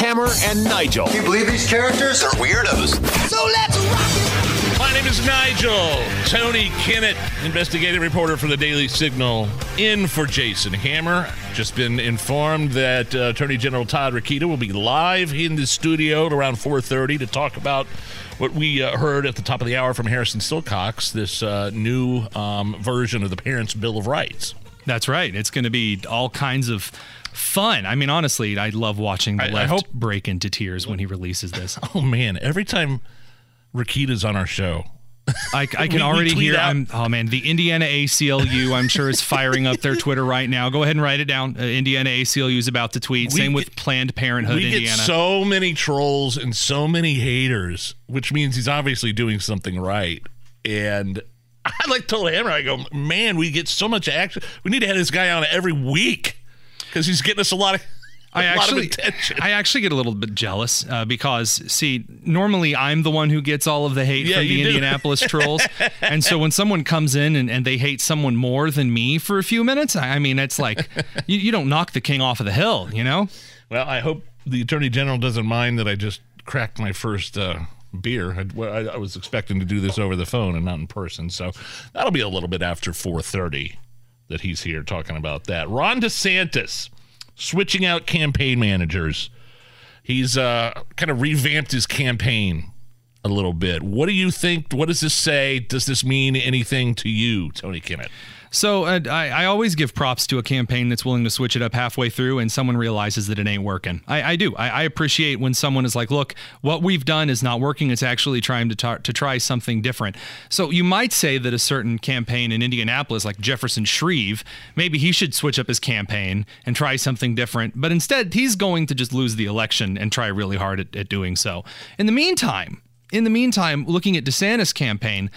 Hammer and Nigel. Can you believe these characters are weirdos? So let's rock it. My name is Nigel. Tony Kinnett, investigative reporter for the Daily Signal, in for Jason Hammer. Just been informed that uh, Attorney General Todd Rokita will be live in the studio at around 4:30 to talk about what we uh, heard at the top of the hour from Harrison Silcox, this uh, new um, version of the Parents' Bill of Rights. That's right. It's going to be all kinds of fun. I mean, honestly, I love watching the I- I left hope- break into tears when he releases this. Oh man, every time Rokita's on our show, I, I can we already tweet hear. out- I'm, oh man, the Indiana ACLU, I'm sure is firing up their Twitter right now. Go ahead and write it down. Uh, Indiana ACLU is about to tweet. We Same with Planned Parenthood we Indiana. get so many trolls and so many haters, which means he's obviously doing something right. And I like told Hammer, I go, man, we get so much action. We need to have this guy on every week because he's getting us a lot of. a I lot actually, of attention. I actually get a little bit jealous uh, because, see, normally I'm the one who gets all of the hate Yeah, from the do. Indianapolis trolls, and so when someone comes in and, and they hate someone more than me for a few minutes, I I mean, it's like you, you don't knock the king off of the hill, you know? well, I hope the Attorney General doesn't mind that I just cracked my first uh, beer. I, I, was expecting to do this over the phone and not in person, so that'll be a little bit after 4:30 that he's here talking about that. Ron DeSantis switching out campaign managers. He's uh, kind of revamped his campaign a little bit. What do you think? What does this say? Does this mean anything to you, Tony Kinnett? So uh, I, I always give props to a campaign that's willing to switch it up halfway through and someone realizes that it ain't working. I, I do. I, I appreciate when someone is like, look, what we've done is not working. It's actually trying to, tar- to try something different. So you might say that a certain campaign in Indianapolis, like Jefferson Shreve, maybe he should switch up his campaign and try something different. But instead, he's going to just lose the election and try really hard at, at doing so. In the meantime, in the meantime, looking at DeSantis' campaign,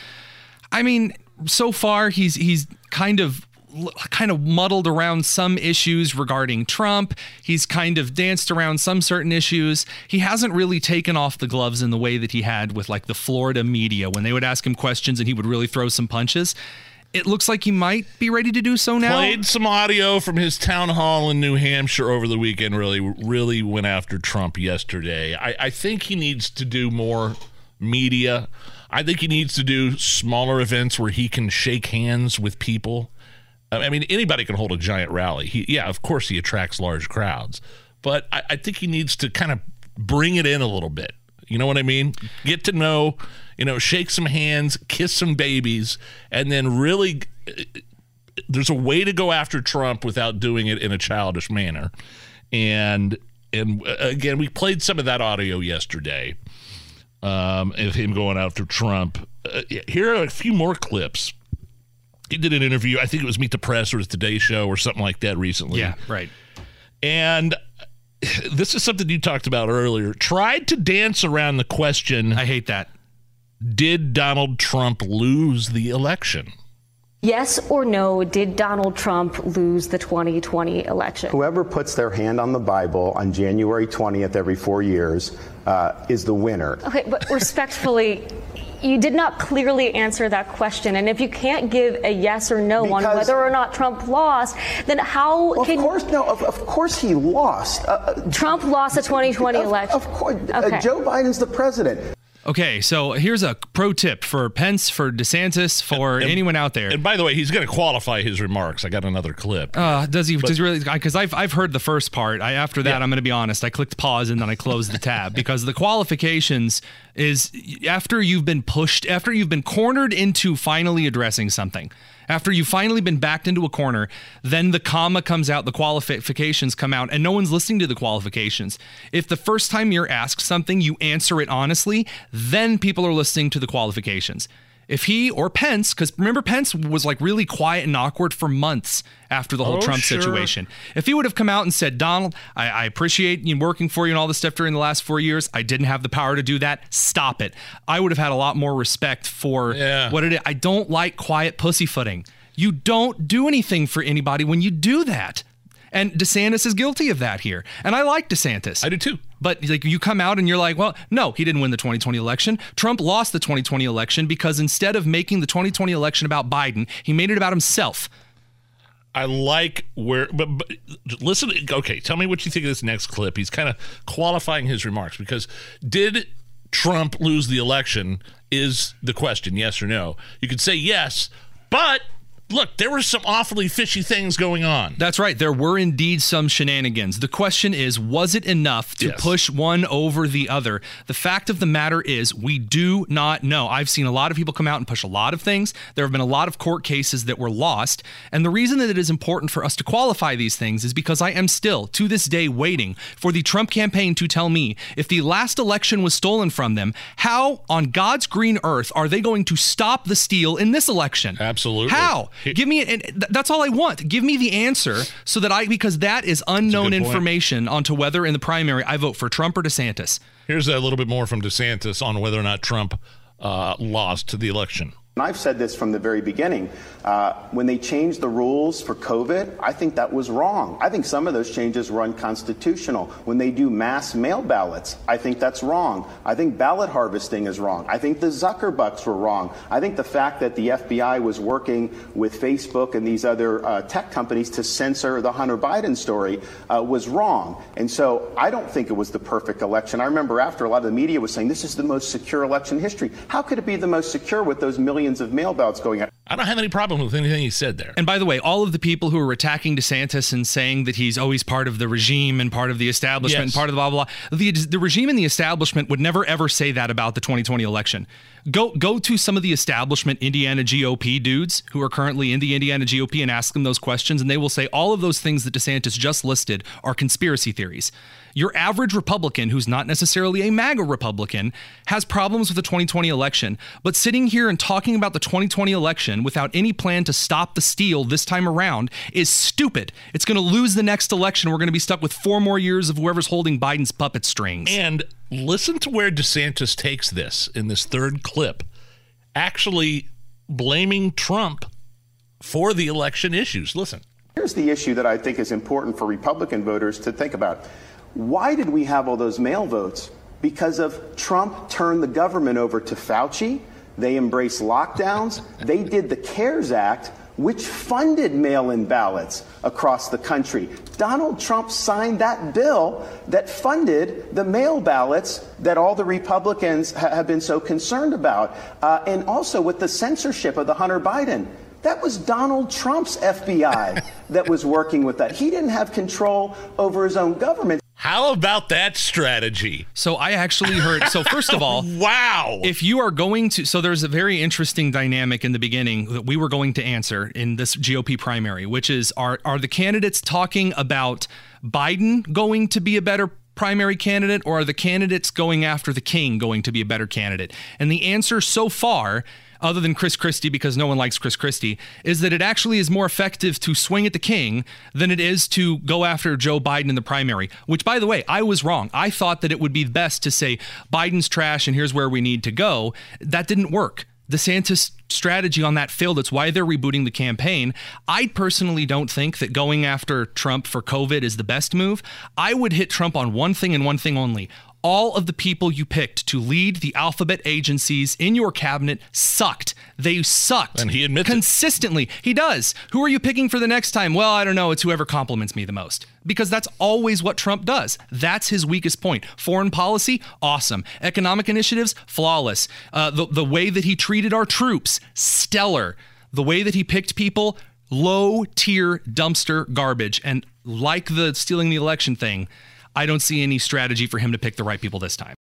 I mean, so far he's he's kind of kind of muddled around some issues regarding Trump. He's kind of danced around some certain issues. He hasn't really taken off the gloves in the way that he had with like the Florida media when they would ask him questions and he would really throw some punches. It looks like he might be ready to do so now. Played some audio from his town hall in New Hampshire over the weekend. Really, really went after Trump yesterday. I, I think he needs to do more media. I think he needs to do smaller events where he can shake hands with people. I mean, anybody can hold a giant rally. He, yeah, of course, he attracts large crowds, but I, I think he needs to kind of bring it in a little bit. You know what I mean? Get to know, you know, shake some hands, kiss some babies, and then really there's a way to go after Trump without doing it in a childish manner. And and uh, again, we played some of that audio yesterday um, of him going after Trump. Uh, here are a few more clips. He did an interview. I think it was Meet the Press or his Today Show or something like that recently. Yeah, right. And this is something you talked about earlier. Tried to dance around the question I hate that. Did Donald Trump lose the election? Yes or no, did Donald Trump lose the 2020 election? Whoever puts their hand on the Bible on January 20th every four years uh, is the winner. Okay, but respectfully, you did not clearly answer that question. And if you can't give a yes or no on whether or not Trump lost, then how Well, of can course, no. Of, of course, he lost. Uh, uh, Trump lost the 2020 of, election? Of course, Okay. uh, Joe Biden's the president. Okay, so here's a pro tip for Pence, for DeSantis, for And- anyone out there. And by the way, he's going to qualify his remarks. I got another clip. Uh, does he? does he really? Because I've I've heard the first part. I after that, Yeah. I'm going to be honest. I clicked pause and then I closed the tab because the qualifications is after you've been pushed, after you've been cornered into finally addressing something. After you've finally been backed into a corner, then the comma comes out, the qualifications come out, and no one's listening to the qualifications. If the first time you're asked something, you answer it honestly, then people are listening to the qualifications. If he or Pence, because remember Pence was like really quiet and awkward for months after the whole Oh, Trump sure. situation. If he would have come out and said, Donald, I, I appreciate you working for you and all this stuff during the last four years. I didn't have the power to do that. Stop it. I would have had a lot more respect for Yeah. what it is. I don't like quiet pussyfooting. You don't do anything for anybody when you do that. And DeSantis is guilty of that here. And I like DeSantis. I do too. But like you come out and you're like, well, no, he didn't win the 2020 election. Trump lost the 2020 election because instead of making the 2020 election about Biden, he made it about himself. I like where, but, but listen. Okay, tell me what you think of this next clip. He's kind of qualifying his remarks because did Trump lose the election? Is the question yes or no? You could say yes, but look, there were some awfully fishy things going on. That's right. There were indeed some shenanigans. The question is, was it enough to Yes. push one over the other? The fact of the matter is, we do not know. I've seen a lot of people come out and push a lot of things. There have been a lot of court cases that were lost. And the reason that it is important for us to qualify these things is because I am still, to this day, waiting for the Trump campaign to tell me if the last election was stolen from them, how on God's green earth are they going to stop the steal in this election? Absolutely. How? Give me, and th- that's all I want. Give me the answer so that I, because that is unknown good point. information onto whether in the primary I vote for Trump or DeSantis. Here's a little bit more from DeSantis on whether or not Trump uh, lost to the election. And I've said this from the very beginning. Uh, when they changed the rules for COVID, I think that was wrong. I think some of those changes were unconstitutional. When they do mass mail ballots, I think that's wrong. I think ballot harvesting is wrong. I think the Zuckerbucks were wrong. I think the fact that the FBI was working with Facebook and these other uh, tech companies to censor the Hunter Biden story uh, was wrong. And so I don't think it was the perfect election. I remember after a lot of the media was saying this is the most secure election in history. How could it be the most secure with those millions of mail ballots going out? I don't have any problem with anything he said there. And by the way, all of the people who are attacking DeSantis and saying that he's always part of the regime and part of the establishment and part of the blah blah blah, the, the regime and the establishment would never ever say that about the 2020 election. Go go to some of the establishment Indiana GOP dudes who are currently in the Indiana GOP and ask them those questions, and they will say all of those things that DeSantis just listed are conspiracy theories. Your average Republican, who's not necessarily a MAGA Republican, has problems with the 2020 election. But sitting here and talking about the 2020 election without any plan to stop the steal this time around is stupid. It's going to lose the next election. We're going to be stuck with four more years of whoever's holding Biden's puppet strings. And listen to where DeSantis takes this in this third clip, actually blaming Trump for the election issues. Listen. Here's the issue that I think is important for Republican voters to think about. Why did we have all those mail votes? Because of Trump turned the government over to Fauci. They embraced lockdowns. They did the CARES Act, which funded mail in ballots across the country. Donald Trump signed that bill that funded the mail ballots that all the Republicans ha- have been so concerned about. Uh, and also with the censorship of the Hunter Biden. That was Donald Trump's FBI that was working with that. He didn't have control over his own government. How about that strategy? So I actually heard. So first of all, wow. If you are going to, so there's a very interesting dynamic in the beginning that we were going to answer in this GOP primary, which is are are the candidates talking about Biden going to be a better primary candidate, or are the candidates going after the king going to be a better candidate? And the answer so far other than Chris Christie, because no one likes Chris Christie, is that it actually is more effective to swing at the king than it is to go after Joe Biden in the primary. Which, by the way, I was wrong. I thought that it would be best to say Biden's trash and here's where we need to go. That didn't work. DeSantis' strategy on that failed. It's why they're rebooting the campaign. I personally don't think that going after Trump for COVID is the best move. I would hit Trump on one thing and one thing only all of the people you picked to lead the alphabet agencies in your cabinet sucked. They sucked. And he admits it. consistently. He does. Who are you picking for the next time? Well, I don't know. It's whoever compliments me the most. Because that's always what Trump does. That's his weakest point. Foreign policy, awesome. Economic initiatives, flawless. Uh, the, the way that he treated our troops, stellar. The way that he picked people, low tier dumpster garbage. And like the stealing the election thing, I don't see any strategy for him to pick the right people this time.